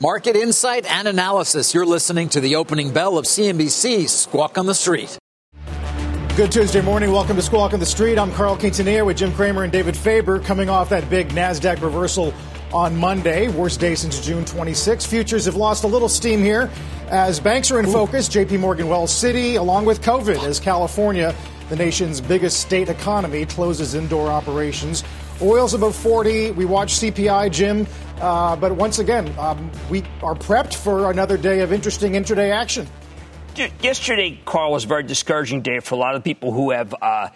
Market insight and analysis. You're listening to the opening bell of CNBC Squawk on the Street. Good Tuesday morning. Welcome to Squawk on the Street. I'm Carl Quintanilla with Jim Cramer and David Faber coming off that big NASDAQ reversal on Monday. Worst day since June 26. Futures have lost a little steam here as banks are in Ooh. focus. JP Morgan Wells Citi, along with COVID, as California, the nation's biggest state economy, closes indoor operations. Oil's above 40. We watch CPI, Jim. Uh, but once again, um, we are prepped for another day of interesting intraday action. Yesterday, Carl, was a very discouraging day for a lot of people who have uh,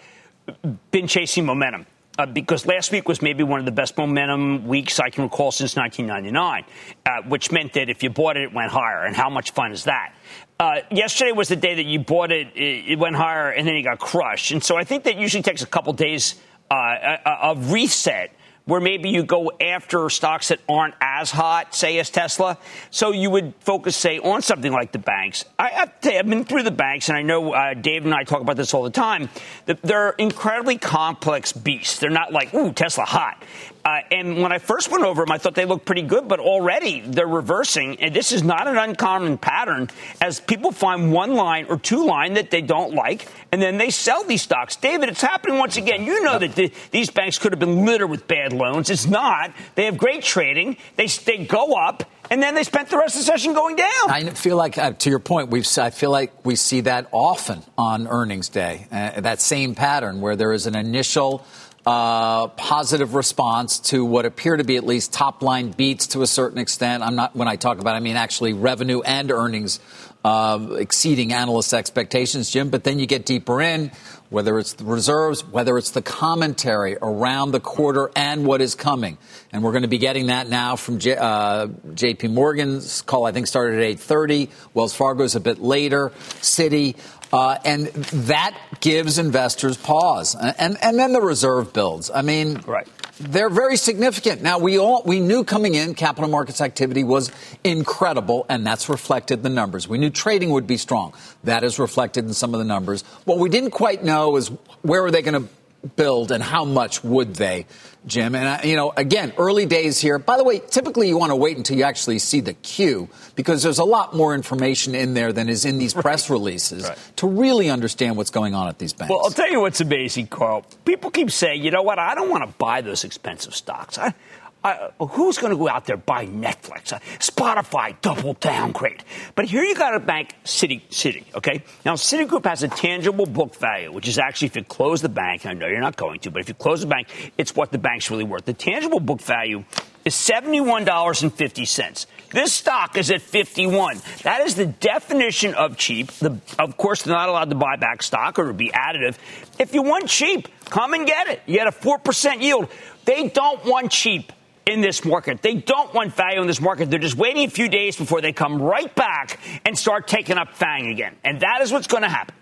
been chasing momentum. Uh, because last week was maybe one of the best momentum weeks I can recall since 1999, uh, which meant that if you bought it, it went higher. And how much fun is that? Uh, yesterday was the day that you bought it, it went higher, and then it got crushed. And so I think that usually takes a couple days uh, uh, of reset where maybe you go after stocks that aren't as hot, say as Tesla. So you would focus, say, on something like the banks. I, have been through the banks, and I know uh, Dave and I talk about this all the time. They're incredibly complex beasts. They're not like, ooh, Tesla hot. Uh, and when I first went over them, I thought they looked pretty good, but already they're reversing. And this is not an uncommon pattern as people find one line or two line that they don't like, and then they sell these stocks. David, it's happening once again. You know that the, these banks could have been littered with bad loans. It's not. They have great trading. They, they go up and then they spent the rest of the session going down. I feel like, uh, to your point, we've I feel like we see that often on earnings day. Uh, that same pattern where there is an initial uh, positive response to what appear to be at least top line beats to a certain extent. I'm not, when I talk about, I mean actually revenue and earnings uh, exceeding analysts' expectations, Jim. But then you get deeper in, whether it's the reserves, whether it's the commentary around the quarter and what is coming. And we're going to be getting that now from J, uh, J.P. Morgan's call. I think started at 8:30. Wells Fargo's a bit later. Citi. Uh, and that gives investors pause. And, and then the reserve builds. I mean, right. they're very significant. Now, we all, we knew coming in capital markets activity was incredible, and that's reflected in the numbers. We knew trading would be strong. That is reflected in some of the numbers. What we didn't quite know is where are they going to build and how much would they, Jim? And, I, you know, again, early days here. By the way, typically you want to wait until you actually see the queue because there's a lot more information in there than is in these press releases right. to really understand what's going on at these banks. Well, I'll tell you what's amazing, Carl. People keep saying, you know what, I don't want to buy those expensive stocks. I, who's going to go out there buy Netflix, uh, Spotify, double downgrade? But here you got a bank, Citi, Citi. Okay, now Citigroup has a tangible book value, which is actually if you close the bank. I know you're not going to, but if you close the bank, it's what the bank's really worth. The tangible book value is seventy-one dollars and fifty cents. This stock is at 51. That is the definition of cheap. The, of course, they're not allowed to buy back stock or be additive. If you want cheap, come and get it. You get a 4% yield. They don't want cheap in this market. They don't want value in this market. They're just waiting a few days before they come right back and start taking up FANG again. And that is what's going to happen.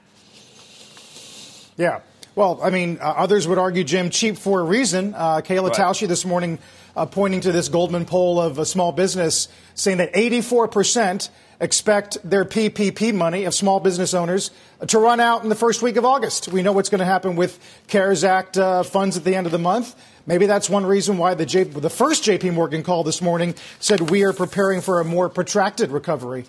Yeah. Well, I mean, uh, others would argue, Jim, cheap for a reason. Uh, Kayla right. Tausche this morning uh, pointing to this Goldman poll of a small business saying that 84% expect their PPP money of small business owners to run out in the first week of August. We know what's going to happen with CARES Act uh, funds at the end of the month. Maybe that's one reason why the, J- the first JP Morgan call this morning said we are preparing for a more protracted recovery.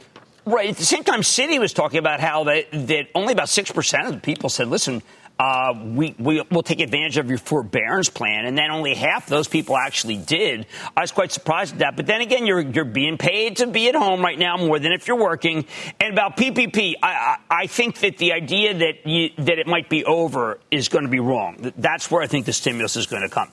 Right. At the same time, Citi was talking about how they, that only about 6% of the people said, listen, uh, we, we will take advantage of your forbearance plan, and then only half those people actually did. I was quite surprised at that. But then again, you're you're being paid to be at home right now more than if you're working. And about PPP, I, I, I think that the idea that you, that it might be over is going to be wrong. That's where I think the stimulus is going to come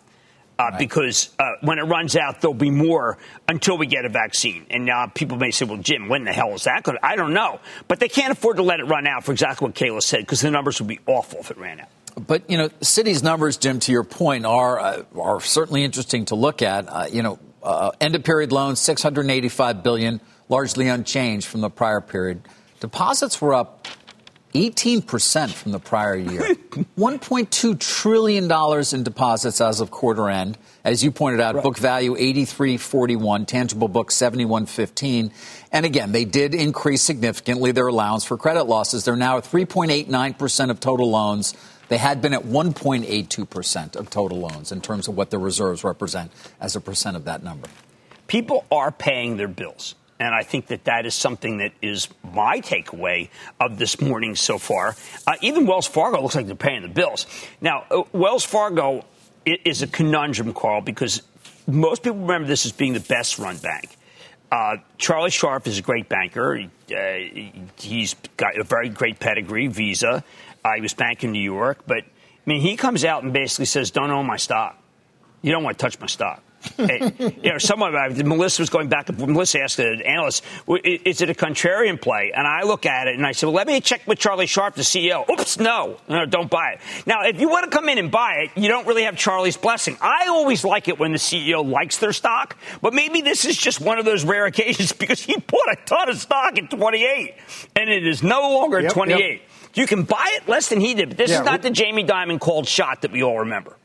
uh, right. because uh, when it runs out, there'll be more until we get a vaccine. And now people may say, well, Jim, when the hell is that going to? I don't know. But they can't afford to let it run out for exactly what Kayla said because the numbers would be awful if it ran out. But, you know, Citi's numbers, Jim, to your point, are, uh, are certainly interesting to look at. Uh, you know, uh, end of period loans, 685 billion, largely unchanged from the prior period. Deposits were up 18% from the prior year. $1.2 trillion in deposits as of quarter end. As you pointed out, right. book value 83.41, tangible book 71.15. And again, they did increase significantly their allowance for credit losses. They're now at 3.89% of total loans. They had been at 1.82% of total loans in terms of what the reserves represent as a percent of that number. People are paying their bills. And I think that that is something that is my takeaway of this morning so far. Uh, even Wells Fargo looks like they're paying the bills. Now, uh, Wells Fargo is a conundrum, Carl, because most people remember this as being the best run bank. Uh, Charlie Scharf is a great banker. Uh, he's got a very great pedigree, Visa. Uh, he was banking in New York. But, I mean, he comes out and basically says, don't own my stock. You don't want to touch my stock hey, you know, someone, Melissa was going back. Melissa asked the analyst, "Is it a contrarian play?" And I look at it and I said, "Well, let me check with Charlie Scharf, the CEO." Oops, no, no, don't buy it. Now, if you want to come in and buy it, you don't really have Charlie's blessing. I always like it when the CEO likes their stock, but maybe this is just one of those rare occasions because he bought a ton of stock at 28, and it is no longer yep, 28. Yep. You can buy it less than he did, but this yeah, is not we- the Jamie Dimon called shot that we all remember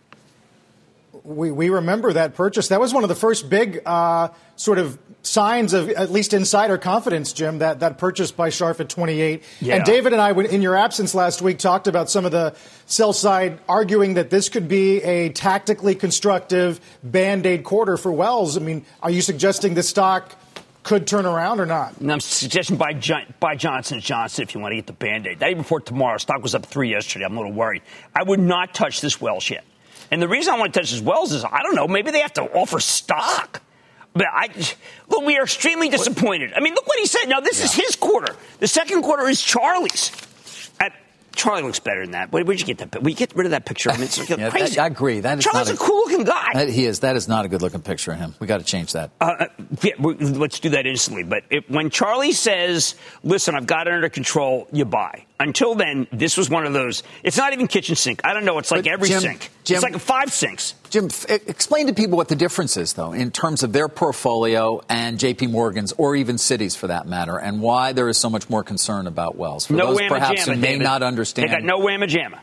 we, we remember that purchase. That was one of the first big uh, sort of signs of at least insider confidence, Jim, that, that purchase by Scharf at 28. Yeah. And David and I, in your absence last week, talked about some of the sell side arguing that this could be a tactically constructive band aid quarter for Wells. I mean, are you suggesting the stock could turn around or not? And I'm suggesting buy, by Johnson Johnson if you want to get the band aid. That even before tomorrow, stock was up three yesterday. I'm a little worried. I would not touch this Wells yet. And the reason I want to touch as Wells is I don't know, maybe they have to offer stock. But I look, we are extremely disappointed. I mean, look what he said. Now this yeah. is his quarter. The second quarter is Charlie's. Charlie looks better than that. Where, would you get that? We get rid of that picture. I mean, it's yeah, crazy. That, I agree. That is Charlie's a, a cool looking guy. That, he is. That is not a good looking picture of him. We got to change that. Uh, uh yeah, let's do that instantly. But it, when Charlie says, "Listen, I've got it under control," you buy. Until then, this was one of those. It's not even kitchen sink. I don't know. It's like but every Jim, sink. Jim, it's like five sinks. Jim, f- explain to people what the difference is, though, in terms of their portfolio and J.P. Morgan's, or even Citi's for that matter, and why there is so much more concern about Wells. For no those perhaps who may not understand, they got no whamma jamma.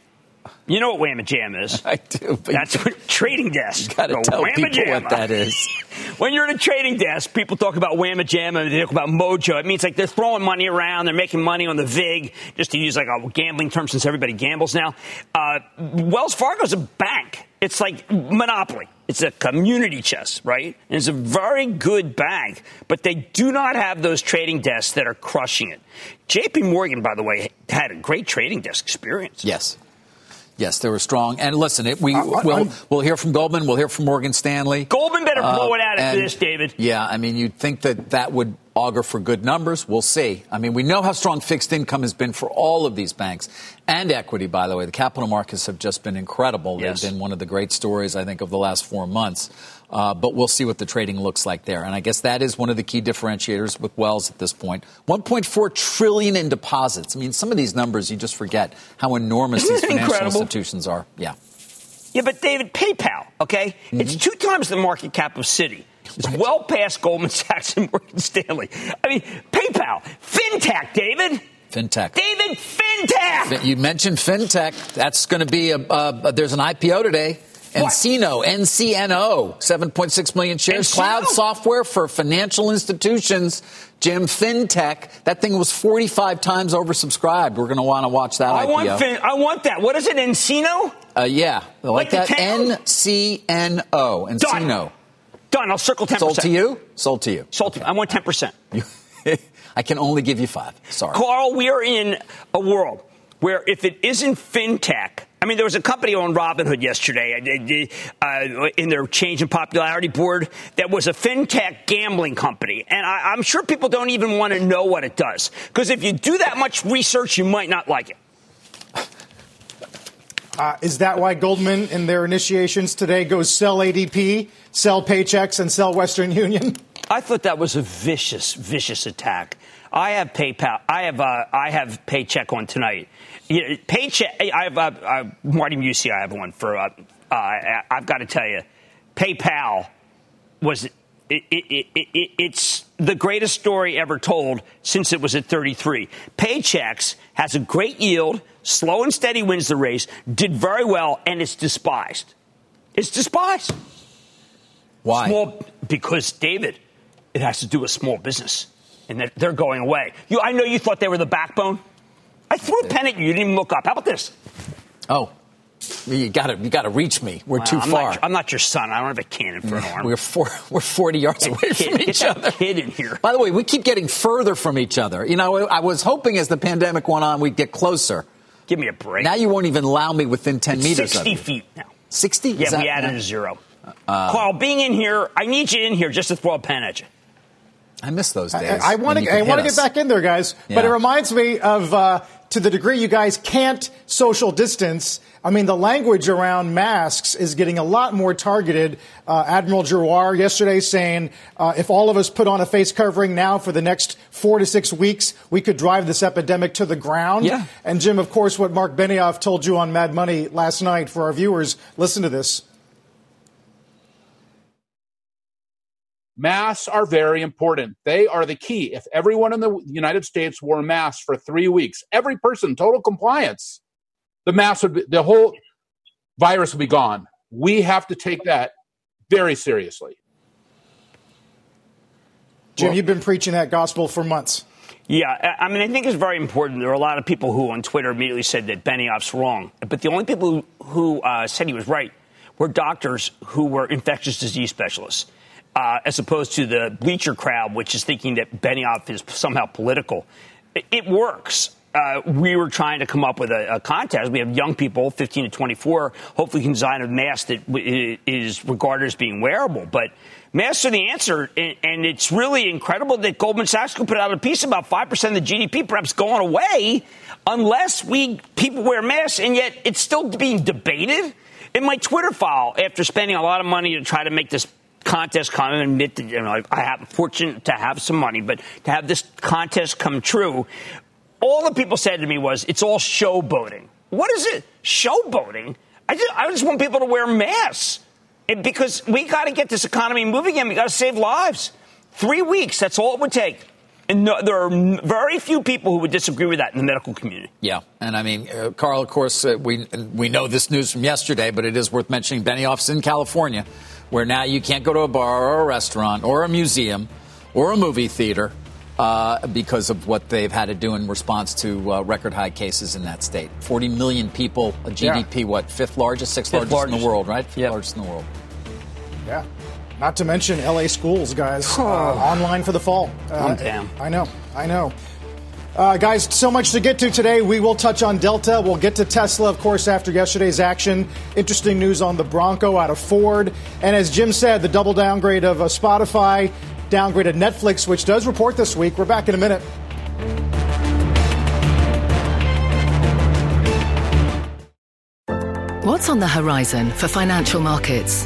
You know what Whamma Jam is? I do. That's what trading desk. You got to tell people jamma. what that is. when you're at a trading desk, people talk about Whamma Jam and they talk about Mojo. It means like they're throwing money around, they're making money on the VIG, just to use like a gambling term since everybody gambles now. Uh, Wells Fargo's a bank. It's like Monopoly. It's a community chess, right? And it's a very good bank, but they do not have those trading desks that are crushing it. JP Morgan, by the way, had a great trading desk experience. Yes. Yes, they were strong. And listen, it, we, uh, we'll, we'll hear from Goldman. We'll hear from Morgan Stanley. Goldman better blow uh, it out of this, David. Yeah, I mean, you'd think that that would augur for good numbers. We'll see. I mean, we know how strong fixed income has been for all of these banks and equity, by the way. The capital markets have just been incredible. Yes. They've been one of the great stories, I think, of the last four months. Uh, but we'll see what the trading looks like there. And I guess that is one of the key differentiators with Wells at this point. 1.4 trillion in deposits. I mean, some of these numbers you just forget how enormous these financial incredible? institutions are. Yeah. Yeah, but David, PayPal, okay? Mm-hmm. It's two times the market cap of Citi. It's well past Goldman Sachs and Morgan Stanley. I mean, PayPal, fintech, David. FinTech. David, FinTech. You mentioned FinTech. That's going to be a, uh, there's an IPO today. nCino, NCNO, 7.6 million shares. NCNO? Cloud software for financial institutions. Jim, FinTech. That thing was 45 times oversubscribed. We're going to want to watch that I IPO. Want fin- I want that. What is it, nCino? Uh, yeah, like, like that. NCNO, NCino. Done. Done. I'll circle 10%. Sold to you? Sold to you. Sold okay. to I want 10%. I can only give you five. Sorry. Carl, we are in a world where if it isn't fintech, I mean, there was a company on Robinhood yesterday uh, uh, in their change in popularity board that was a fintech gambling company. And I, I'm sure people don't even want to know what it does. Because if you do that much research, you might not like it. Uh, is that why Goldman, in their initiations today, goes sell ADP, sell Paychex, and sell Western Union? I thought that was a vicious, vicious attack. I have PayPal. I have uh, I have Paycheck on tonight. You know, paycheck. I have uh, uh, Marty Mucci. I have one for. Uh, uh I've got to tell you, PayPal was It, it, it, it's the greatest story ever told since it was at 33. Paychex has a great yield, slow and steady wins the race, did very well, and it's despised. It's despised. Why? Small, because, David, it has to do with small business, and they're, they're going away. You, I know you thought they were the backbone. I threw a pen at you. You didn't even look up. How about this? Oh, you got to you got to reach me. We're Well, too I'm far. Not, I'm not your son. I don't have a cannon for an arm. we're four, we're 40 yards away kid, from get each that other. kid in here. By the way, we keep getting further from each other. You know, I was hoping as the pandemic went on, we'd get closer. Give me a break. Now you won't even allow me within 10 meters of 60 you. feet now. 60? Is Yeah, that- we added a zero. Carl, being in here, I need you in here just to throw a pen at you. I miss those days. I, I want when you to. I could want to hit get us. back in there, guys. But Yeah. it reminds me of uh, to the degree you guys can't social distance. I mean, the language around masks is getting a lot more targeted. Uh, Admiral Giroir yesterday saying uh, if all of us put on a face covering now for the next four to six weeks, we could drive this epidemic to the ground. Yeah. And Jim, of course, what Mark Benioff told you on Mad Money last night for our viewers. Listen to this. Masks are very important. They are the key. If everyone in the United States wore masks for three weeks, every person, total compliance, the mask would be, the whole virus would be gone. We have to take that very seriously. Jim, you've been preaching that gospel for months. Yeah, I I mean, I think it's very important. There are a lot of people who on Twitter immediately said that Benioff's wrong. But the only people who, who uh, said he was right were doctors who were infectious disease specialists, uh, as opposed to the bleacher crowd, which is thinking that Benioff is somehow political. It, it works. Uh, we were trying to come up with a, a contest. We have young people, 15 to 24, hopefully can design a mask that w- is regarded as being wearable. But masks are the answer, and, and it's really incredible that Goldman Sachs could put out a piece about 5% of the GDP perhaps going away unless we people wear masks, and yet it's still being debated. In my Twitter file, after spending a lot of money to try to make this contest come and admit that you know I have fortunate to have some money, but to have this contest come true, all the people said to me was it's all showboating. What is it? Showboating? I just I just want people to wear masks And because we got to get this economy moving again. We got to save lives. Three weeks. That's all it would take. And no, there are very few people who would disagree with that in the medical community. Yeah, and I mean, uh, Carl. Of course, uh, we we know this news from yesterday, but it is worth mentioning. Benioff's in California, where now you can't go to a bar or a restaurant or a museum or a movie theater uh, because of what they've had to do in response to uh, record high cases in that state. Forty million people, a GDP, what fifth largest, sixth Fifth largest, in the world, right? Fifth Yep. largest in the world. Yeah. Not to mention LA schools, guys. Uh, online for the fall. Uh, I'm down. I know. I know. Uh, guys, so much to get to today. We will touch on Delta. We'll get to Tesla, of course, after yesterday's action. Interesting news on the Bronco out of Ford. And as Jim said, the double downgrade of uh, Spotify, downgraded Netflix, which does report this week. We're back in a minute. What's on the horizon for financial markets?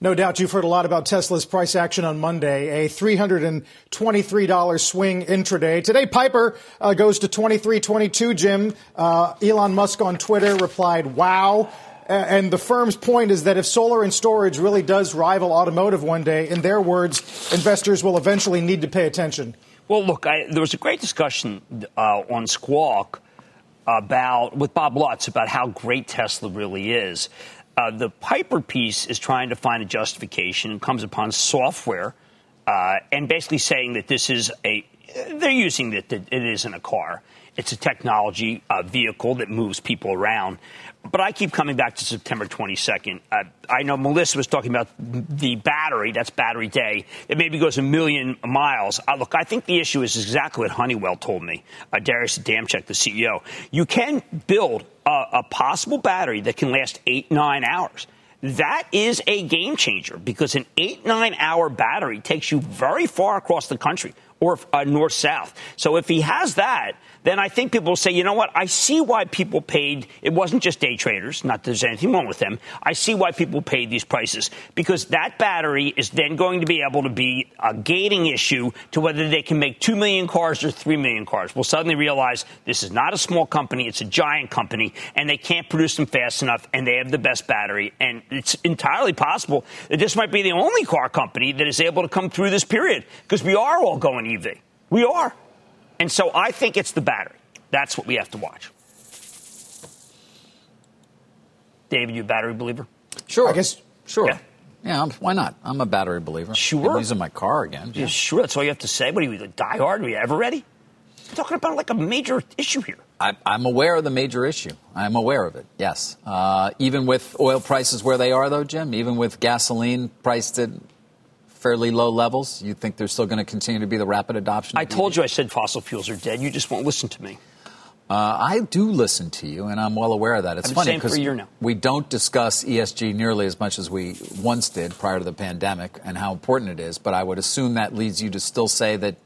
No doubt you've heard a lot about Tesla's price action on Monday, a $323 swing intraday. Today, Piper uh, goes to 23.22. Jim, uh, Elon Musk on Twitter replied, wow. And the firm's point is that if solar and storage really does rival automotive one day, in their words, investors will eventually need to pay attention. Well, look, I, there was a great discussion uh, on Squawk about with Bob Lutz about how great Tesla really is. Uh, the Piper piece is trying to find a justification and comes upon software uh, and basically saying that this is a they're using that that it isn't a car. It's a technology uh, vehicle that moves people around. But I keep coming back to September 22nd. Uh, I know Melissa was talking about the battery. That's battery day. It maybe goes a million miles. Uh, look, I think the issue is exactly what Honeywell told me. Uh, Darius Adamczyk, the CEO. You can build a, a possible battery that can last eight, nine hours. that is a game changer because an eight, nine hour battery takes you very far across the country or uh, north south. So if he has that, then I think people will say, you know what? I see why people paid. It wasn't just day traders. Not that there's anything wrong with them. I see why people paid these prices because that battery is then going to be able to be a gating issue to whether they can make 2 million cars or 3 million cars. We'll suddenly realize this is not a small company. It's a giant company and they can't produce them fast enough and they have the best battery. And it's entirely possible that this might be the only car company that is able to come through this period because we are all going EV. We are. And so I think it's the battery. That's what we have to watch. David, you a battery believer? Sure. I guess. Sure. Yeah. Yeah, I'm- why not? I'm a battery believer. Sure. I'm using my car again. Yeah, sure. That's all you have to say. What are you, a diehard? Are you ever ready? We're talking about like a major issue here. I, I'm aware of the major issue. I'm aware of it. Yes. Uh, even with oil prices where they are, though, Jim. Even with gasoline priced at fairly low levels, you think there's still going to continue to be the rapid adoption? I told you I said fossil fuels are dead. You just won't listen to me. Uh, I do listen to you, and I'm well aware of that. It's funny for a because now. we don't discuss ESG nearly as much as we once did prior to the pandemic and how important it is. But I would assume that leads you to still say that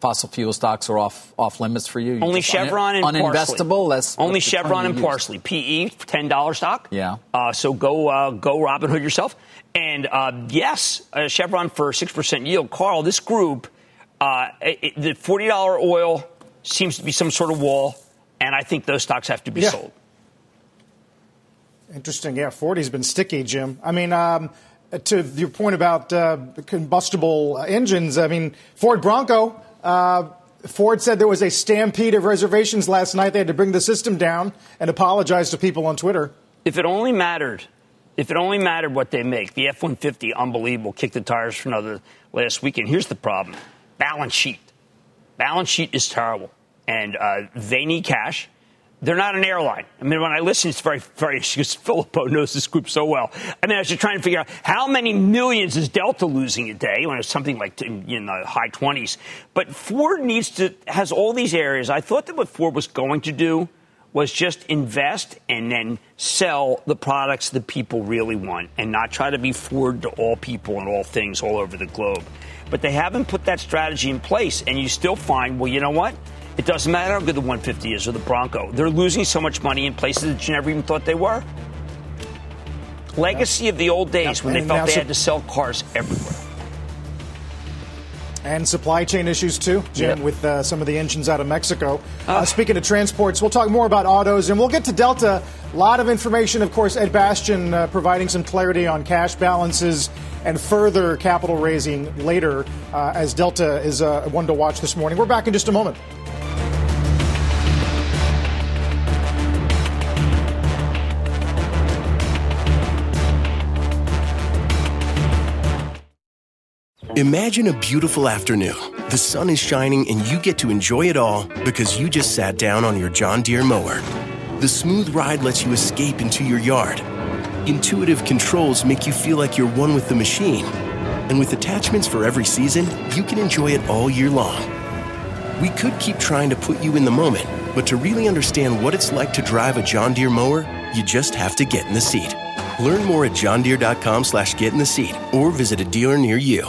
fossil fuel stocks are off off limits for you. You Only just un- Chevron and uninvestable. Parsley. That's only that's the term Chevron and. Parsley. PE ten dollar stock. Yeah. Uh, so go uh, go Robin Hood yourself. And uh, yes, uh, Chevron for six percent yield. Carl, this group, uh, it, it- the forty dollar oil seems to be some sort of wall, and I think those stocks have to be Yeah. sold. Interesting. Yeah, 40's been sticky, Jim. I mean, um, to your point about uh, combustible engines, I mean, Ford Bronco, uh, Ford said there was a stampede of reservations last night. They had to bring the system down and apologize to people on Twitter. If it only mattered, if it only mattered what they make, the F 150, unbelievable, kicked the tires for another last weekend. Here's the problem balance sheet. Balance sheet is terrible, and uh, they need cash. They're not an airline. I mean, when I listen, it's very, very, because Phil LeBeau knows this group so well. I mean, I was just trying to figure out how many millions is Delta losing a day when it's something like in the high 20s. But Ford needs to, has all these areas. I thought that what Ford was going to do was just invest and then sell the products that people really want and not try to be Ford to all people and all things all over the globe. But they haven't put that strategy in place, and you still find, well, you know what? It doesn't matter how good the 150 is or the Bronco. They're losing so much money in places that you never even thought they were. Legacy of the old days when they felt they had to sell cars everywhere. And supply chain issues too, Jim, Yep. with uh, some of the engines out of Mexico. Uh, speaking of transports, we'll talk more about autos and we'll get to Delta. A lot of information, of course, Ed Bastian uh, providing some clarity on cash balances and further capital raising later uh, as Delta is uh, one to watch this morning. We're back in just a moment. Imagine a beautiful afternoon. The sun is shining and you get to enjoy it all because you just sat down on your John Deere mower. The smooth ride lets you escape into your yard. Intuitive controls make you feel like you're one with the machine. And with attachments for every season, you can enjoy it all year long. We could keep trying to put you in the moment, but to really understand what it's like to drive a John Deere mower, you just have to get in the seat. Learn more at johndeere.com slash get in the seat or visit a dealer near you.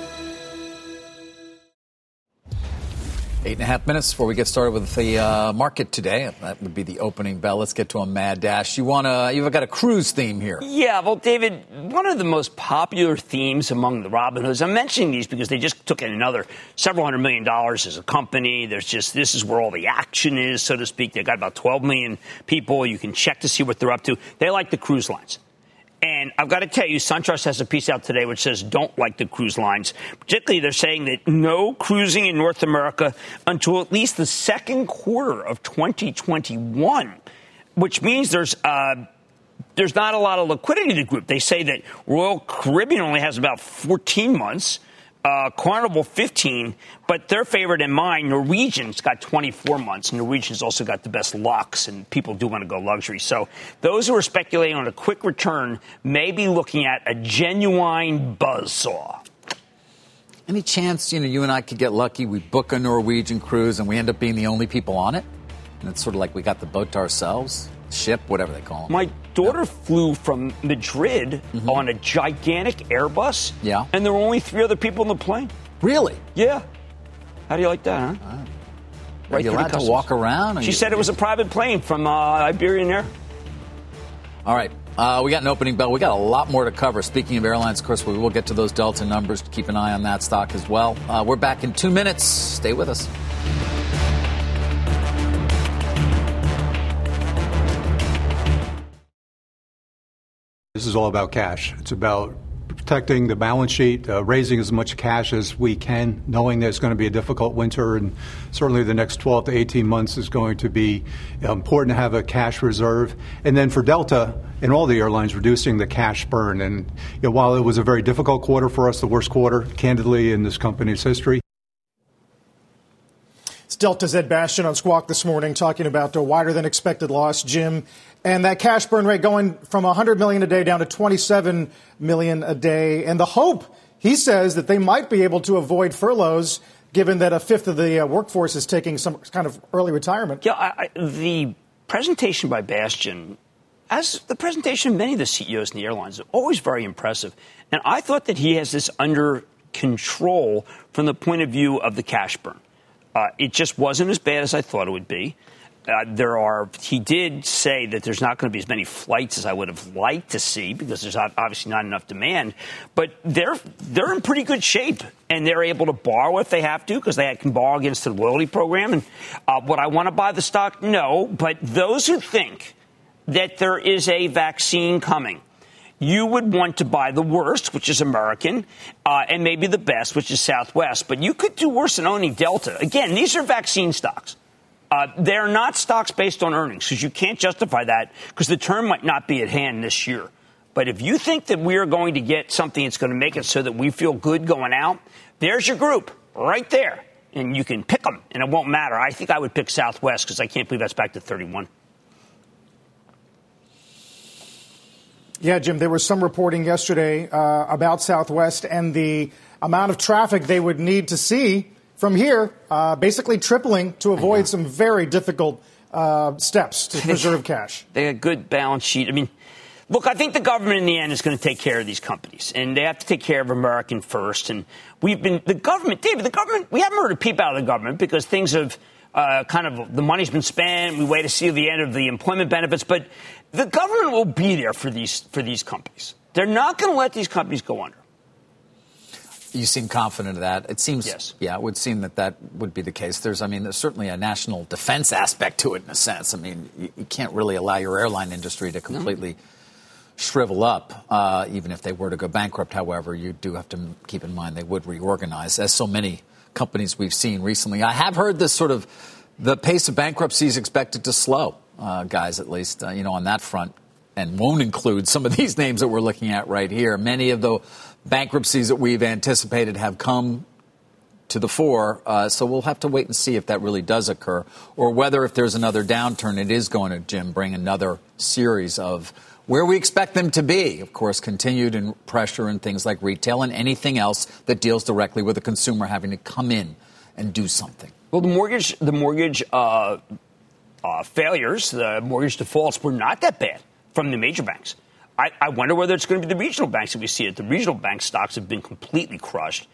Eight and a half minutes before we get started with the uh, market today. That would be the opening bell. Let's get to a mad dash. You want to? You've got a cruise theme here. Yeah, well, David, one of the most popular themes among the Robinhoods, I'm mentioning these because they just took in another several hundred million dollars as a company. There's just, this is where all the action is, so to speak. They've got about 12 million people. You can check to see what they're up to. They like the cruise lines. And I've got to tell you, SunTrust has a piece out today which says don't like the cruise lines. Particularly, they're saying that no cruising in North America until at least the second quarter of 2021, which means there's uh, there's not a lot of liquidity to the group. They say that Royal Caribbean only has about 14 months. Uh, Carnival 15, but their favorite in mine, Norwegian's got 24 months. Norwegian's also got the best locks, and people do want to go luxury. So those who are speculating on a quick return may be looking at a genuine buzzsaw. Any chance, you know, you and I could get lucky? We book a Norwegian cruise and we end up being the only people on it? And it's sort of like we got the boat to ourselves, ship, whatever they call them. My daughter flew from Madrid Mm-hmm. on a gigantic Airbus. Yeah. And there were only three other people on the plane. Really? Yeah. How do you like that, huh? Are you through allowed to walk around? She you- said it was a private plane from uh, Iberian Air. All right. Uh, we got an opening bell. We got a lot more to cover. Speaking of airlines, of course, we will get to those Delta numbers. Keep an eye on that stock as well. Uh, we're back in two minutes. Stay with us. This is all about cash. It's about protecting the balance sheet, uh, raising as much cash as we can, knowing that it's going to be a difficult winter, and certainly the next 12 to 18 months is going to be important to have a cash reserve. And then for Delta and all the airlines, reducing the cash burn. And you know, while it was a very difficult quarter for us, the worst quarter, candidly, in this company's history, It's Delta's Ed Bastian on Squawk this morning talking about a wider than expected loss, Jim, and that cash burn rate going from 100 million a day down to 27 million a day. And the hope, he says, that they might be able to avoid furloughs given that a fifth of the uh, workforce is taking some kind of early retirement. Yeah, I, I, the presentation by Bastian, as the presentation of many of the CEOs in the airlines, is always very impressive. And I thought that he has this under control from the point of view of the cash burn. Uh, it just wasn't as bad as I thought it would be. Uh, there are. He did say that there's not going to be as many flights as I would have liked to see because there's ob- obviously not enough demand. But they're they're in pretty good shape, and they're able to borrow if they have to because they can borrow against the loyalty program. And uh, would I want to buy the stock? No. But those who think that there is a vaccine coming, you would want to buy the worst, which is American, uh, and maybe the best, which is Southwest. But you could do worse than owning Delta. Again, these are vaccine stocks. Uh, they're not stocks based on earnings because you can't justify that because the term might not be at hand this year. But if you think that we are going to get something that's going to make it so that we feel good going out, there's your group right there. And you can pick them, and it won't matter. I think I would pick Southwest because I can't believe that's back to 31. Yeah, Jim, there was some reporting yesterday uh, about Southwest and the amount of traffic they would need to see from here, uh, basically tripling to avoid some very difficult uh, steps to preserve cash. They got a good balance sheet. I mean, look, I think the government in the end is going to take care of these companies, and they have to take care of American first. And we've been the government, David. The government. We haven't heard a peep out of the government because things have uh, kind of the money's been spent. We wait to see the end of the employment benefits, but the government will be there for these for these companies. They're not going to let these companies go under. You seem confident of that. It seems, Yes. yeah, it would seem that that would be the case. There's, I mean, there's certainly a national defense aspect to it in a sense. I mean, you, you can't really allow your airline industry to completely shrivel up, uh, even if they were to go bankrupt. However, you do have to keep in mind they would reorganize, as so many companies we've seen recently. I have heard this sort of the pace of bankruptcy is expected to slow, uh, guys, at least, uh, you know, on that front, and won't include some of these names that we're looking at right here. Many of the bankruptcies that we've anticipated have come to the fore. Uh, so we'll have to wait and see if that really does occur, or whether if there's another downturn, it is going to, Jim, bring another series of where we expect them to be. Of course, continued in pressure in things like retail and anything else that deals directly with the consumer having to come in and do something. Well, the mortgage, the mortgage uh, uh, failures, the mortgage defaults were not that bad from the major banks. I, I wonder whether it's going to be the regional banks that we see it. The regional bank stocks have been completely crushed.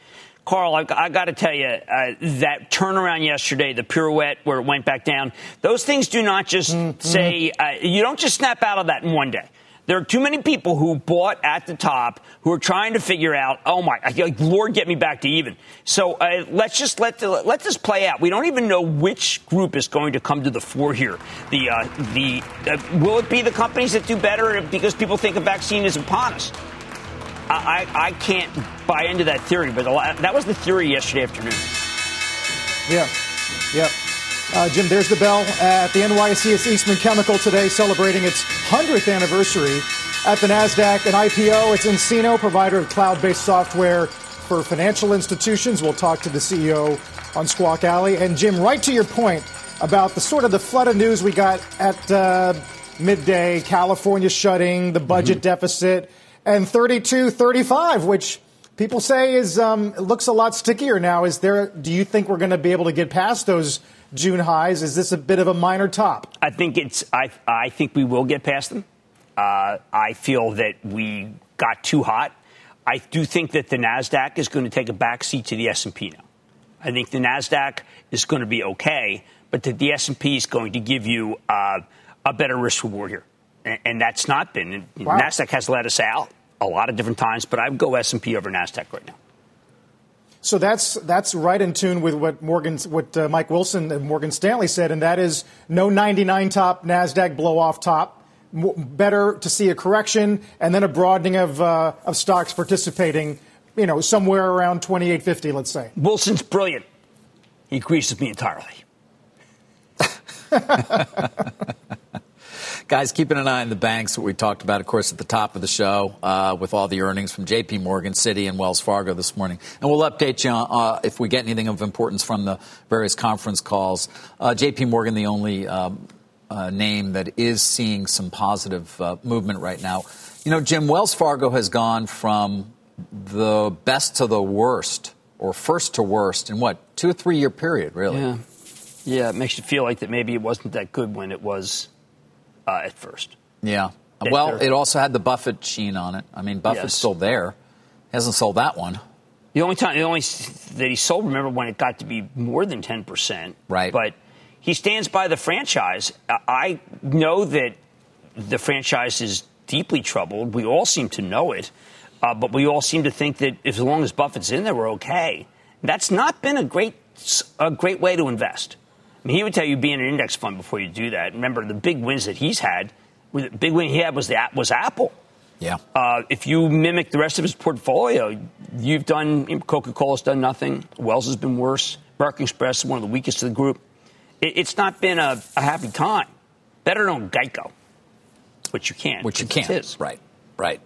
Carl, I, I got to tell you, uh, that turnaround yesterday, the pirouette where it went back down, those things do not just say, uh, you don't just snap out of that in one day. There are too many people who bought at the top who are trying to figure out, oh my, like, Lord, get me back to even. So uh, let's just let the, let this play out. We don't even know which group is going to come to the fore here. The uh, the uh, will it be the companies that do better because people think a vaccine is upon us? I, I, I can't buy into that theory, but lot, that was the theory yesterday afternoon. Yeah, yeah. Uh, Jim, there's the bell at the NYSE. It's Eastman Chemical today celebrating its 100th anniversary at the NASDAQ. An IPO, it's nCino, provider of cloud based software for financial institutions. We'll talk to the CEO on Squawk Alley. And Jim, right to your point about the sort of the flood of news we got at uh, midday, California shutting, the budget mm-hmm. deficit, and 32 35, which people say is um, looks a lot stickier now. Is there? Do you think we're going to be able to get past those June highs? Is this a bit of a minor top? I think it's. I I think we will get past them. Uh, I feel that we got too hot. I do think that the Nasdaq is going to take a backseat to the S and P now. I think the Nasdaq is going to be okay, but that the S and P is going to give you uh, a better risk reward here, and, and that's not been. Wow. Nasdaq has let us out a lot of different times, but I would go S and P over Nasdaq right now. So that's that's right in tune with what Morgan, what uh, Mike Wilson and Morgan Stanley said, and that is no 99 top Nasdaq blow off top. Better to see a correction and then a broadening of uh, of stocks participating, you know, somewhere around 2850, let's say. Wilson's brilliant. He agrees with me entirely. Guys, keeping an eye on the banks, what we talked about, of course, at the top of the show uh, with all the earnings from JP Morgan, Citi, and Wells Fargo this morning. And we'll update you uh, if we get anything of importance from the various conference calls. Uh, JP Morgan, the only um, uh, name that is seeing some positive uh, movement right now. You know, Jim, Wells Fargo has gone from the best to the worst or first to worst in what, two or three year period, really? Yeah. Yeah, it makes you feel like that maybe it wasn't that good when it was uh, at first. Yeah. well, it also had the Buffett sheen on it. I mean, Buffett's yes. still there. He hasn't sold that one. The only time, the only that he sold, remember when it got to be more than ten percent. Right. But he stands by the franchise. I know that the franchise is deeply troubled. We all seem to know it, uh, but we all seem to think that as long as Buffett's in there, we're okay. That's not been a great a great way to invest mean, he would tell you be in an index fund before you do that. Remember, the big wins that he's had, the big win he had was the was Apple. Yeah. Uh, if you mimic the rest of his portfolio, you've done Coca Cola's done nothing. Wells has been worse. American Express is one of the weakest of the group. It, it's not been a, a, happy time. Better than Geico, which you can't. Which you can't. Right. Right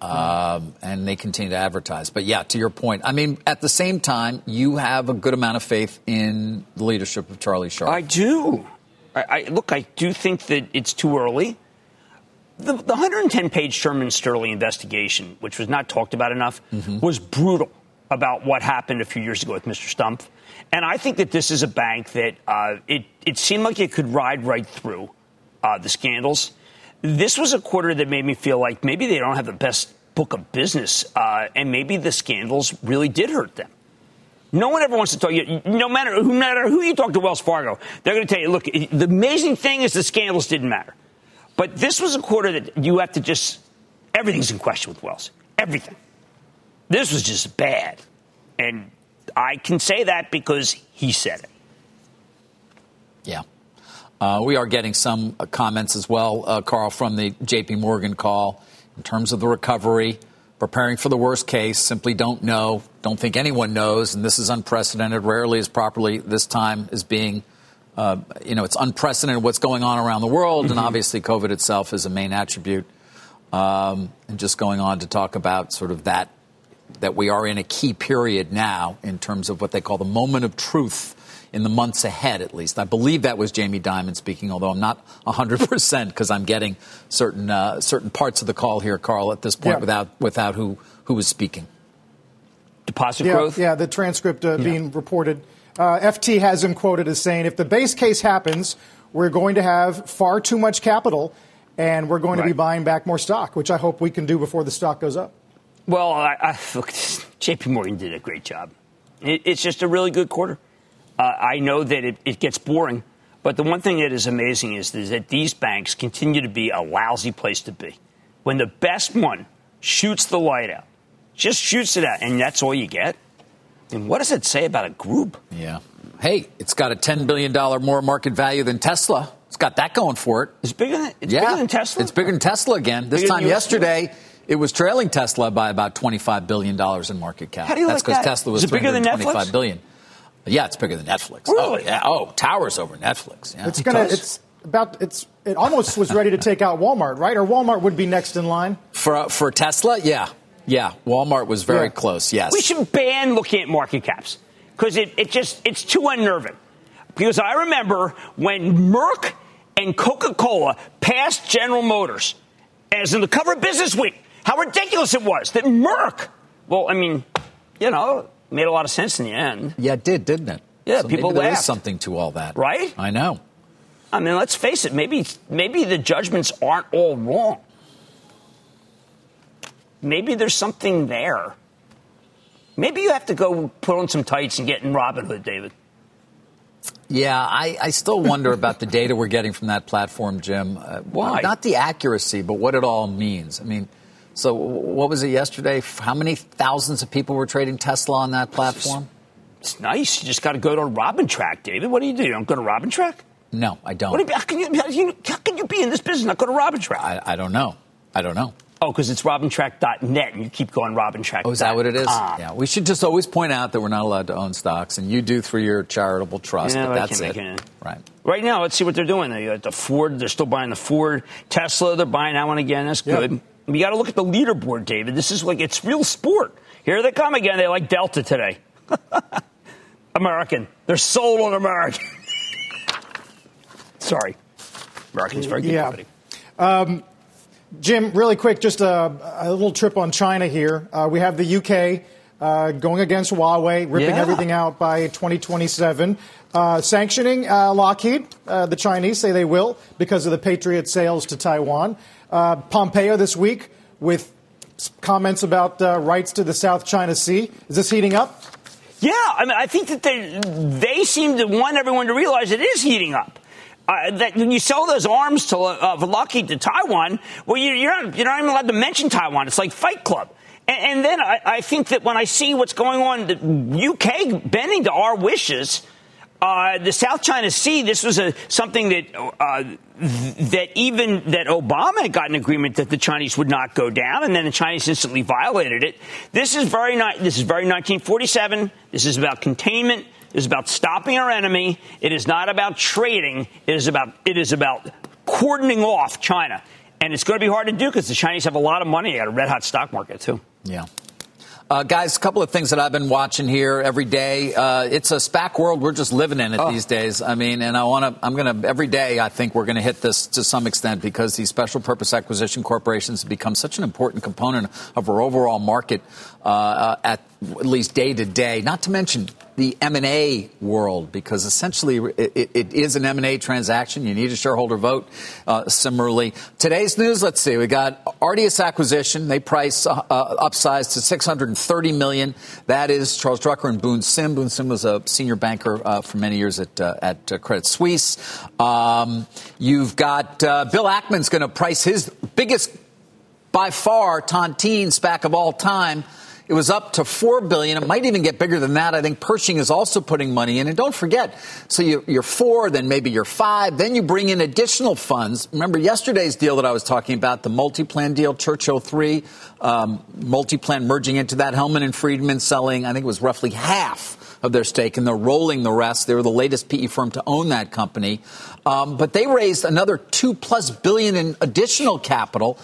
um, and they continue to advertise. But yeah, to your point, I mean, at the same time, you have a good amount of faith in the leadership of Charlie Scharf. I do. I, I look, I do think that it's too early. The, the 110 page Shearman Sterling investigation, which was not talked about enough, mm-hmm. was brutal about what happened a few years ago with Mr. Stumpf. And I think that this is a bank that uh, it, it seemed like it could ride right through uh, the scandals this was a quarter that made me feel like maybe they don't have the best book of business, uh, and maybe the scandals really did hurt them. No one ever wants to. You no matter, no matter who you talk to, Wells Fargo, they're going to tell you, look, the amazing thing is the scandals didn't matter. But this was a quarter that you have to just everything's in question with Wells. Everything. This was just bad, and I can say that because he said it. Yeah. Uh, we are getting some uh, comments as well, uh, Carl, from the JP Morgan call in terms of the recovery, preparing for the worst case, simply don't know, don't think anyone knows, and this is unprecedented, rarely is properly this time is being. Uh, you know, it's unprecedented what's going on around the world, mm-hmm. and obviously COVID itself is a main attribute. Um, and just going on to talk about sort of that, that we are in a key period now in terms of what they call the moment of truth in the months ahead, at least. I believe that was Jamie Dimon speaking, although I'm not 100% because I'm getting certain, uh, certain parts of the call here, Carl, at this point yeah. without, without who, who was speaking. Deposit yeah, growth? Yeah, the transcript uh, yeah. being reported. Uh, FT has him quoted as saying, if the base case happens, we're going to have far too much capital and we're going right. to be buying back more stock, which I hope we can do before the stock goes up. Well, I, I, look, JP Morgan did a great job. It, it's just a really good quarter. Uh, I know that it, it, gets boring, but the one thing that is amazing is, is that these banks continue to be a lousy place to be. When the best one shoots the light out, just shoots it out, and that's all you get. And what does it say about a group? Yeah. Hey, it's got a $10 billion more market value than Tesla. It's got that going for it. It's bigger than, it's yeah, bigger than Tesla? It's bigger than Tesla again. This bigger time yesterday, it was trailing Tesla by about $25 billion in market cap. How do you That's because like Tesla was Is it bigger than Netflix? billion. Yeah, it's bigger than Netflix. Oh, really? Oh, yeah. Oh, towers over Netflix. Yeah. It's gonna. It's about. It's. It almost was ready to take out Walmart, right? Or Walmart would be next in line for uh, for Tesla. Yeah. Yeah, Walmart was very Yeah. close. Yes. We should ban looking at market caps because it, it just it's too unnerving. Because I remember when Merck and Coca-Cola passed General Motors as in the cover of Business Week, how ridiculous it was that Merck. Well, I mean, you know, made a lot of sense in the end, yeah, it did, didn't it? Yeah, So people maybe there is laughed. something to all that, right? I know. I mean, let's face it. Maybe maybe the judgments aren't all wrong. Maybe there's something there. Maybe you have to go put on some tights and get in Robin Hood, David. Yeah, I, I still wonder about the data we're getting from that platform, Jim. Uh, Why? Not the accuracy, but what it all means. I mean, so what was it yesterday? How many thousands of people were trading Tesla on that platform? It's nice. You just got to go to Robin Track, David. What do you do? You don't go to Robin Track? No, I don't. What you, how, can you, how, can you be in this business not go to Robin Track? I, I don't know. I don't know. oh, because it's robintrack.net and you keep going Robin Track. Oh, is that what it is? Yeah, we should just always point out that we're not allowed to own stocks, and you do through your charitable trust, Yeah, but that's it. it. Right. Right now, let's see what they're doing. They the Ford. They're still buying the Ford. Tesla. They're buying that one again. That's Yeah. good. We got to look at the leaderboard, David. This is like it's real sport. Here they come again. They like Delta today. American. They're sold on American. Sorry, American's very good Yeah. company. Jim, really quick, just a, a little trip on China here. Uh, we have the UK uh, going against Huawei, ripping Yeah. everything out by 2027, uh, sanctioning uh, Lockheed. Uh, the Chinese say they will because of the Patriot sales to Taiwan. Uh, Pompeo this week with comments about uh, rights to the South China Sea. Is this heating up? Yeah, I mean, I think that they they seem to want everyone to realize it is heating up. Uh, that when you sell those arms to uh, Lockheed to Taiwan, well, you, you're not you're not even allowed to mention Taiwan. It's like Fight Club. And, and then I, I think that when I see what's going on, the UK bending to our wishes. Uh, the South China Sea. This was a something that uh, th- that even that Obama had got an agreement that the Chinese would not go down, and then the Chinese instantly violated it. This is very ni- This is very 1947. This is about containment. This is about stopping our enemy. It is not about trading. It is about it is about cordoning off China, and it's going to be hard to do because the Chinese have a lot of money. Got a red hot stock market too. Yeah. Uh, guys, a couple of things that I've been watching here every day. Uh, it's a SPAC world. We're just living in it these days. I mean, and I want to, I'm going to, every day, I think we're going to hit this to some extent because these special purpose acquisition corporations have become such an important component of our overall market uh, uh, at at least day to day, not to mention the M&A world, because essentially it, it, is an M&A transaction. You need a shareholder vote. Uh, similarly, today's news, let's see, we got Artius acquisition. They price uh, uh, upsized to 630 million. That is Charles Drucker and Boon Sim. Boon Sim was a senior banker uh, for many years at, uh, at Credit Suisse. Um, you've got Bill Ackman's going to price his biggest by far Tontine SPAC of all time. It was up to four billion. It might even get bigger than that. I think Pershing is also putting money in. And don't forget, so you, you're four, then maybe you're five, then you bring in additional funds. Remember yesterday's deal that I was talking about, the MultiPlan deal, Churchill three, um, MultiPlan merging into that. Hellman and Friedman selling, I think it was roughly half of their stake, and they're rolling the rest. They were the latest PE firm to own that company, um, but they raised another two plus billion in additional capital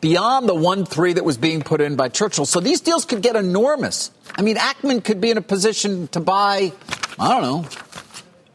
beyond the one three that was being put in by Churchill. So these deals could get enormous. I mean, Ackman could be in a position to buy, I don't know,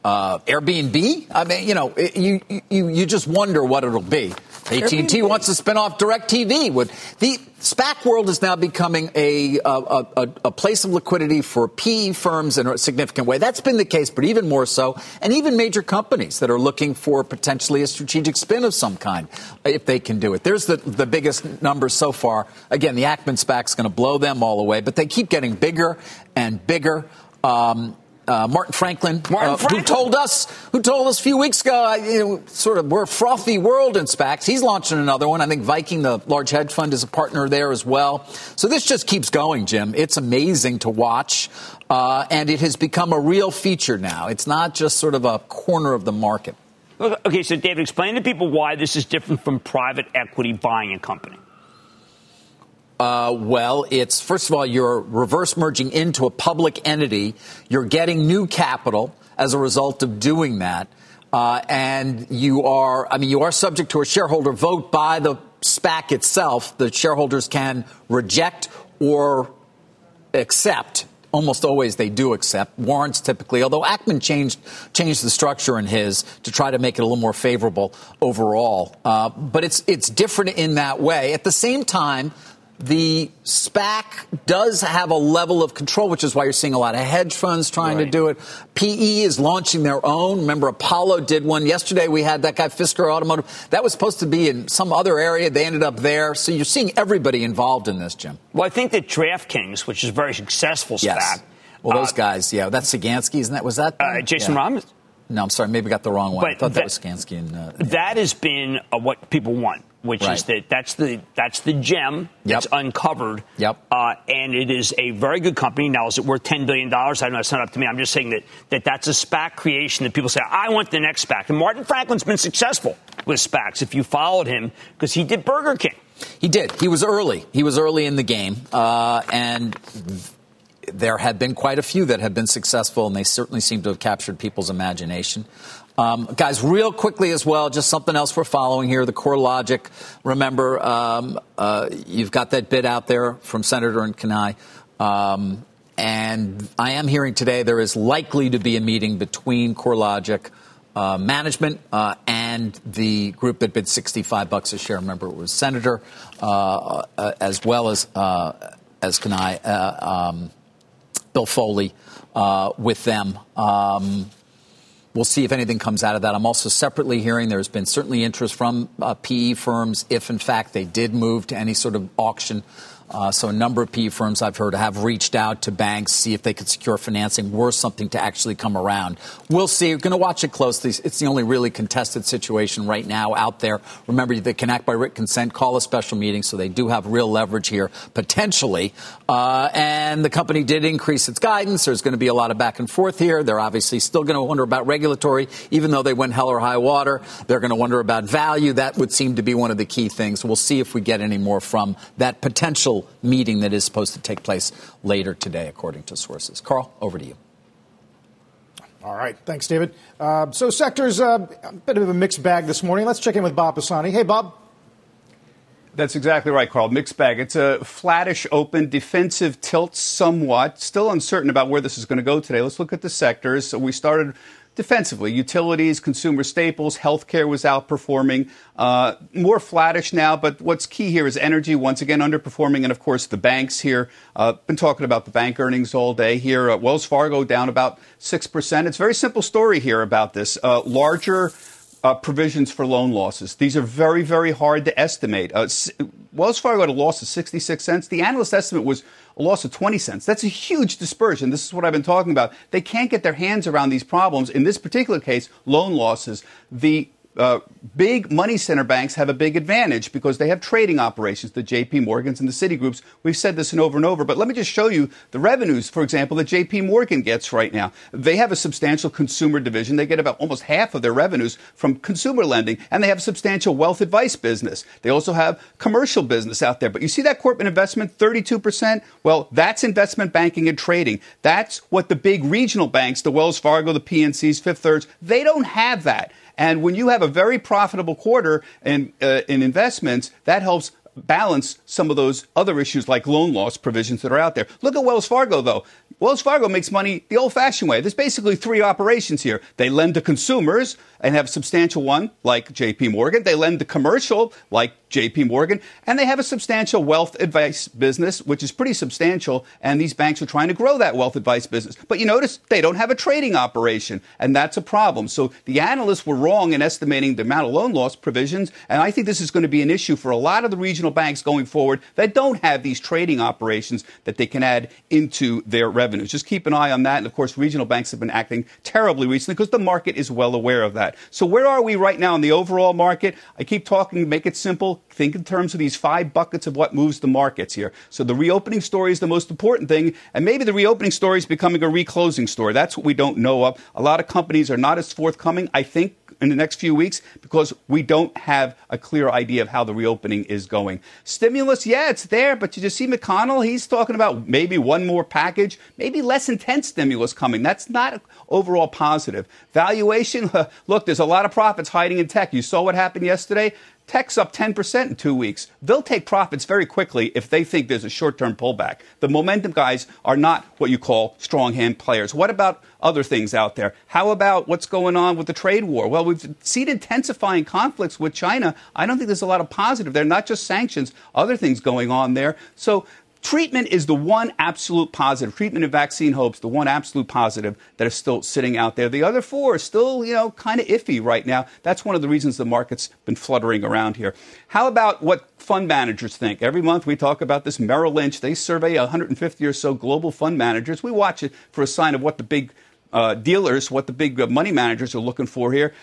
uh, Airbnb. I mean, you know, you you you just wonder what it'll be. AT&T wants to spin off DirecTV. Would the SPAC world is now becoming a, a, a, a place of liquidity for PE firms in a significant way. That's been the case, but even more so, and even major companies that are looking for potentially a strategic spin of some kind, if they can do it. There's the, the biggest number so far. Again, the Ackman SPAC's going to blow them all away, but they keep getting bigger and bigger. Um, uh, Martin Franklin, Martin uh, Franklin. who told us, who told us a few weeks ago, uh, you know, sort of we're a frothy world in SPACs. He's launching another one. I think Viking, the large hedge fund, is a partner there as well. So this just keeps going, Jim. It's amazing to watch, uh, and it has become a real feature now. It's not just sort of a corner of the market. Okay, so David, explain to people why this is different from private equity buying a company. Uh, well, it's first of all, you're reverse merging into a public entity. You're getting new capital as a result of doing that. Uh, and you are, I mean, you are subject to a shareholder vote by the SPAC itself. The shareholders can reject or accept almost always they do accept warrants typically although ackman changed changed the structure in his to try to make it a little more favorable overall uh, but it's it's different in that way at the same time the SPAC does have a level of control, which is why you're seeing a lot of hedge funds trying right. to do it. PE is launching their own. Remember, Apollo did one yesterday. We had that guy Fisker Automotive. That was supposed to be in some other area. They ended up there. So you're seeing everybody involved in this, Jim. Well, I think that DraftKings, which is a very successful SPAC. Yes. Well, those uh, guys, yeah, that's Sagansky, isn't that? Was that uh, Jason yeah. No, I'm sorry, maybe got the wrong one. But I thought that, that was Skansky. And, uh, that has been uh, what people want which right. is that that's the that's the gem that's yep. uncovered. Yep. Uh, and it is a very good company. Now, is it worth ten billion dollars? I know it's not up to me. I'm just saying that, that that's a SPAC creation that people say I want the next SPAC. And Martin Franklin's been successful with SPACs. If you followed him, because he did Burger King. He did. He was early. He was early in the game, uh, and there have been quite a few that have been successful, and they certainly seem to have captured people's imagination. Um, guys, real quickly as well, just something else we're following here. The CoreLogic. Remember, um, uh, you've got that bid out there from Senator and Cannae. Um, and I am hearing today there is likely to be a meeting between CoreLogic uh, management uh, and the group that bid 65 bucks a share. Remember, it was Senator uh, uh as well as uh, as Cannae, uh, um, Bill Foley with them. Um, We'll see if anything comes out of that. I'm also separately hearing there's been certainly interest from uh, PE firms if, in fact, they did move to any sort of auction uh, so a number of PE firms I've heard have reached out to banks, see if they could secure financing were something to actually come around. We'll see. We're going to watch it closely. It's the only really contested situation right now out there. Remember, they can act by written consent, call a special meeting, so they do have real leverage here, potentially. Uh, and the company did increase its guidance. There's going to be a lot of back and forth here. They're obviously still going to wonder about regulatory, even though they went hell or high water. They're going to wonder about value. That would seem to be one of the key things. We'll see if we get any more from that potential meeting that is supposed to take place later today, according to sources. Carl, over to you. All right. Thanks, David. Uh, so, sectors, uh, a bit of a mixed bag this morning. Let's check in with Bob Pisani. Hey, Bob. That's exactly right, Carl. Mixed bag. It's a flattish open, defensive tilt somewhat. Still uncertain about where this is going to go today. Let's look at the sectors. So we started defensively. Utilities, consumer staples, healthcare was outperforming. Uh, more flattish now, but what's key here is energy once again underperforming, and of course the banks here. Uh, been talking about the bank earnings all day here. Uh, Wells Fargo down about six percent. It's a very simple story here about this. Uh, larger uh, provisions for loan losses. These are very, very hard to estimate. Uh, Wells Fargo had a loss of 66 cents. The analyst estimate was a loss of 20 cents. That's a huge dispersion. This is what I've been talking about. They can't get their hands around these problems. In this particular case, loan losses. The uh, big money center banks have a big advantage because they have trading operations, the JP Morgans and the Citigroups. We've said this and over and over, but let me just show you the revenues, for example, that JP Morgan gets right now. They have a substantial consumer division. They get about almost half of their revenues from consumer lending, and they have a substantial wealth advice business. They also have commercial business out there. But you see that corporate investment, 32%? Well, that's investment banking and trading. That's what the big regional banks, the Wells Fargo, the PNCs, Fifth Thirds, they don't have that. And when you have a very profitable quarter in, uh, in investments, that helps balance some of those other issues like loan loss provisions that are out there. Look at Wells Fargo, though. Wells Fargo makes money the old fashioned way. There's basically three operations here. They lend to consumers and have a substantial one, like JP Morgan. They lend to commercial, like JP Morgan, and they have a substantial wealth advice business, which is pretty substantial, and these banks are trying to grow that wealth advice business. But you notice they don't have a trading operation, and that's a problem. So the analysts were wrong in estimating the amount of loan loss provisions, and I think this is going to be an issue for a lot of the regional banks going forward that don't have these trading operations that they can add into their revenues. Just keep an eye on that, and of course, regional banks have been acting terribly recently because the market is well aware of that. So where are we right now in the overall market? I keep talking, make it simple Think in terms of these five buckets of what moves the markets here. So the reopening story is the most important thing, and maybe the reopening story is becoming a reclosing story. That's what we don't know of. A lot of companies are not as forthcoming, I think, in the next few weeks because we don't have a clear idea of how the reopening is going. Stimulus, yeah, it's there, but you just see McConnell, he's talking about maybe one more package, maybe less intense stimulus coming. That's not overall positive. Valuation, look, there's a lot of profits hiding in tech. You saw what happened yesterday. Tech's up 10% in two weeks. They'll take profits very quickly if they think there's a short term pullback. The momentum guys are not what you call strong hand players. What about other things out there? How about what's going on with the trade war? Well, we've seen intensifying conflicts with China. I don't think there's a lot of positive there, not just sanctions, other things going on there. So Treatment is the one absolute positive. Treatment and vaccine hopes, the one absolute positive that is still sitting out there. The other four are still, you know, kind of iffy right now. That's one of the reasons the market's been fluttering around here. How about what fund managers think? Every month we talk about this Merrill Lynch. They survey 150 or so global fund managers. We watch it for a sign of what the big uh, dealers, what the big uh, money managers are looking for here.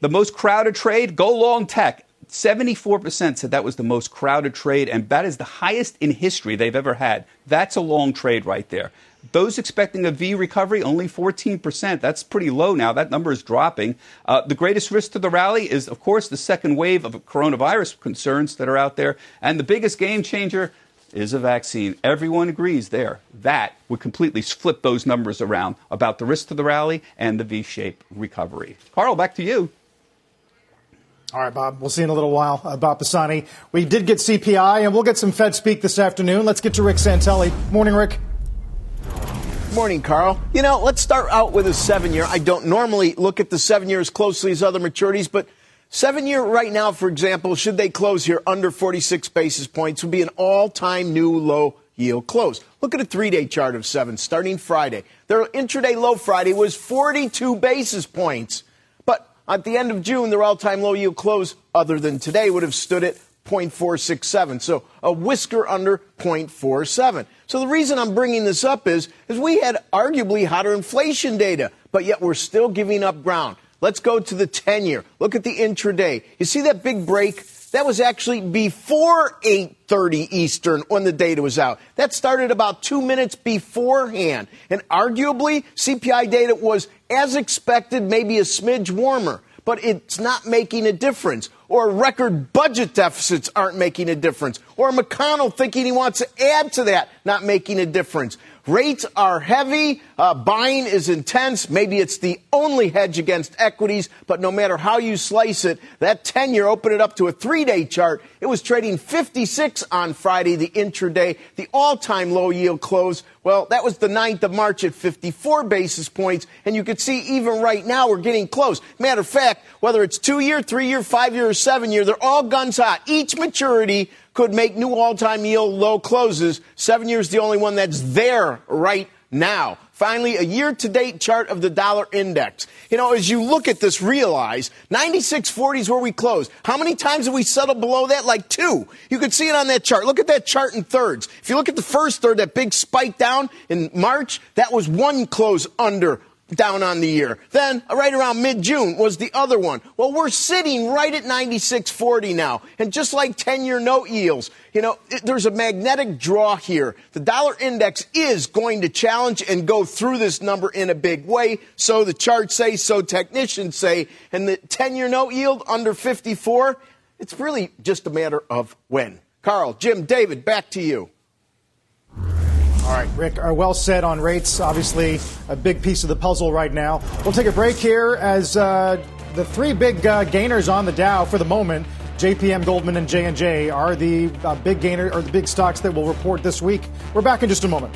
The most crowded trade, go long tech. 74% said that was the most crowded trade, and that is the highest in history they've ever had. That's a long trade right there. Those expecting a V recovery, only 14%. That's pretty low now. That number is dropping. Uh, the greatest risk to the rally is, of course, the second wave of coronavirus concerns that are out there. And the biggest game changer is a vaccine. Everyone agrees there. That would completely flip those numbers around about the risk to the rally and the V shaped recovery. Carl, back to you. All right, Bob. We'll see you in a little while uh, about Pisani. We did get CPI, and we'll get some Fed speak this afternoon. Let's get to Rick Santelli. Morning, Rick. Morning, Carl. You know, let's start out with a seven year. I don't normally look at the seven year as closely as other maturities, but seven year right now, for example, should they close here under 46 basis points, would be an all time new low yield close. Look at a three day chart of seven starting Friday. Their intraday low Friday was 42 basis points. At the end of June, their all time low yield close, other than today, would have stood at 0.467. So a whisker under 0.47. So the reason I'm bringing this up is, is we had arguably hotter inflation data, but yet we're still giving up ground. Let's go to the 10 year. Look at the intraday. You see that big break? That was actually before 8:30 Eastern when the data was out. That started about 2 minutes beforehand. And arguably CPI data was as expected, maybe a smidge warmer, but it's not making a difference. Or record budget deficits aren't making a difference. Or McConnell thinking he wants to add to that, not making a difference. Rates are heavy. Uh, buying is intense. Maybe it's the only hedge against equities, but no matter how you slice it, that 10 year, open it up to a three day chart. It was trading 56 on Friday, the intraday, the all time low yield close. Well, that was the 9th of March at 54 basis points. And you can see even right now we're getting close. Matter of fact, whether it's two year, three year, five year, or seven year, they're all guns hot. Each maturity could make new all-time yield low closes. Seven years is the only one that's there right now. Finally, a year-to-date chart of the dollar index. You know, as you look at this, realize 96.40 is where we close. How many times have we settled below that? Like two. You can see it on that chart. Look at that chart in thirds. If you look at the first third, that big spike down in March, that was one close under down on the year. Then, uh, right around mid-June was the other one. Well, we're sitting right at 96.40 now. And just like 10-year note yields, you know, it, there's a magnetic draw here. The dollar index is going to challenge and go through this number in a big way. So the charts say, so technicians say. And the 10-year note yield under 54, it's really just a matter of when. Carl, Jim, David, back to you. All right, Rick, are well said on rates. Obviously, a big piece of the puzzle right now. We'll take a break here as uh, the three big uh, gainers on the Dow for the moment. JPM, Goldman, and J and J are the uh, big gainer or the big stocks that will report this week. We're back in just a moment.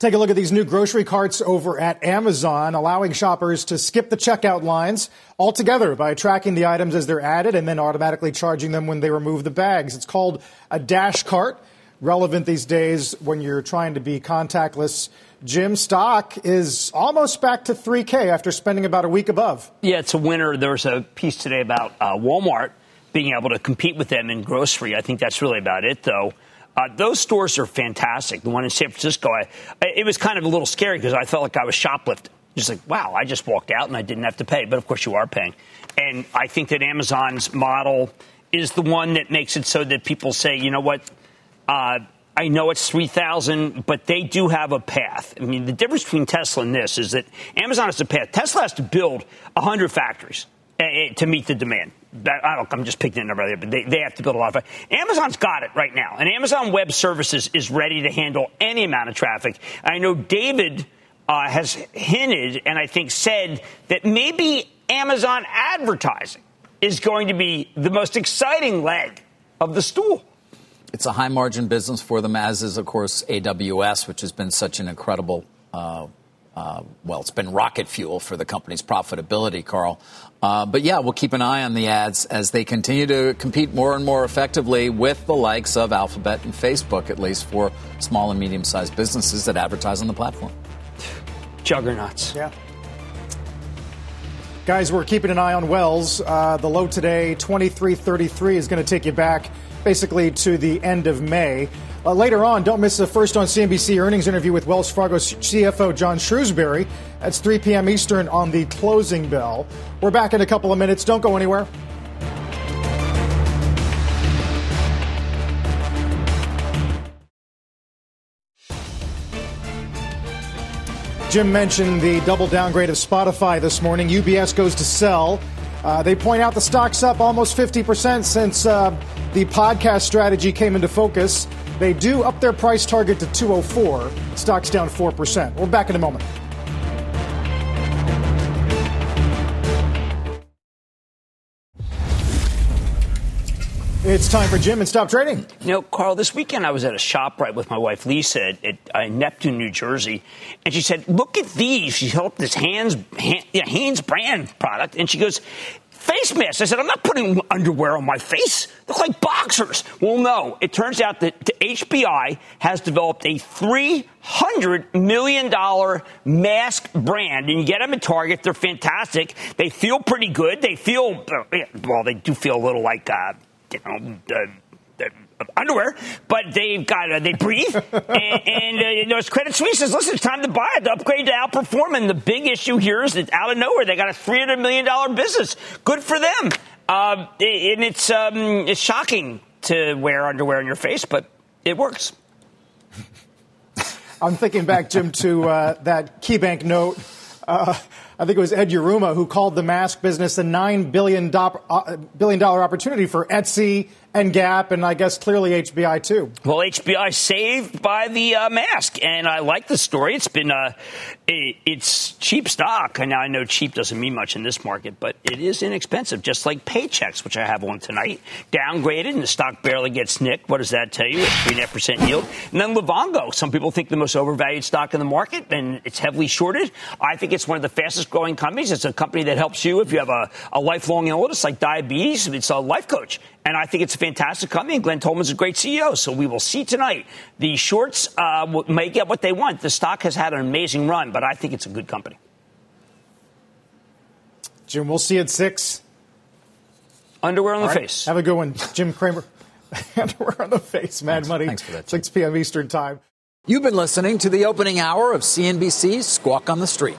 Take a look at these new grocery carts over at Amazon, allowing shoppers to skip the checkout lines altogether by tracking the items as they're added and then automatically charging them when they remove the bags. It's called a dash cart, relevant these days when you're trying to be contactless. Jim stock is almost back to 3K after spending about a week above. Yeah, it's a winner. There was a piece today about uh, Walmart being able to compete with them in grocery. I think that's really about it, though. Uh, those stores are fantastic. The one in San Francisco, I, it was kind of a little scary because I felt like I was shoplifting. Just like, wow, I just walked out and I didn't have to pay. But of course, you are paying. And I think that Amazon's model is the one that makes it so that people say, you know what, uh, I know it's 3,000, but they do have a path. I mean, the difference between Tesla and this is that Amazon has a path. Tesla has to build 100 factories uh, to meet the demand. I don't, I'm just picking a number there, but they, they have to build a lot of. Amazon's got it right now, and Amazon Web Services is ready to handle any amount of traffic. I know David uh, has hinted and I think said that maybe Amazon advertising is going to be the most exciting leg of the stool. It's a high margin business for them, as is, of course, AWS, which has been such an incredible uh, uh, well, it's been rocket fuel for the company's profitability, Carl. Uh, but yeah, we'll keep an eye on the ads as they continue to compete more and more effectively with the likes of Alphabet and Facebook, at least for small and medium sized businesses that advertise on the platform. Juggernauts. Yeah. Guys, we're keeping an eye on Wells. Uh, the low today, 23.33, is going to take you back basically to the end of May. Uh, later on, don't miss the first on CNBC earnings interview with Wells Fargo CFO John Shrewsberry. That's 3 p.m. Eastern on the closing bell. We're back in a couple of minutes. Don't go anywhere. Jim mentioned the double downgrade of Spotify this morning. UBS goes to sell. Uh, they point out the stock's up almost 50% since uh, the podcast strategy came into focus. They do up their price target to 204. Stock's down 4%. We're back in a moment. It's time for Jim and Stop Trading. You know, Carl, this weekend I was at a ShopRite with my wife Lisa at, uh, Neptune, New Jersey, and she said, "Look at these." She held up this Hanes Hanes brand product, and she goes, face mask. I said, I'm not putting underwear on my face. They look like boxers. Well, no. It turns out that the HBI has developed a $300 million mask brand. And you get them at Target. They're fantastic. They feel pretty good. They feel, uh, well, they do feel a little like, uh, you know, uh, underwear, but they've got uh, they breathe. and, and uh, there's Credit Suisse says, listen, it's time to buy it, to upgrade to outperform. And the big issue here is that out of nowhere they got a three hundred million dollar business. Good for them. Uh, and it's um, it's shocking to wear underwear on your face, but it works. I'm thinking back, Jim, to uh, that KeyBanc note. Uh, I think it was Ed Yruma who called the mask business a $9 billion, uh, billion dollar opportunity for Etsy and Gap, and I guess clearly HBI too. Well, HBI saved by the uh, mask, and I like the story. It's been uh, it, it's cheap stock, and I know cheap doesn't mean much in this market, but it is inexpensive, just like Paychex, which I have on tonight, downgraded, and the stock barely gets nicked. What does that tell you? Three and a half percent yield, and then Livongo. Some people think the most overvalued stock in the market, and it's heavily shorted. I think it's one of the fastest growing companies. It's a company that helps you if you have a, a lifelong illness like diabetes. It's a life coach, and I think it's a fantastic company. And Glen Tullman's a great CEO. So we will see tonight. The shorts uh, may get what they want. The stock has had an amazing run, but I think it's a good company. Jim, we'll see you at six. Underwear on All the right. face. Have a good one, Jim Cramer. Underwear on the face. Mad Thanks. Money. Thanks for that. 6 p.m. Eastern Time. You've been listening to the opening hour of CNBC's Squawk on the Street.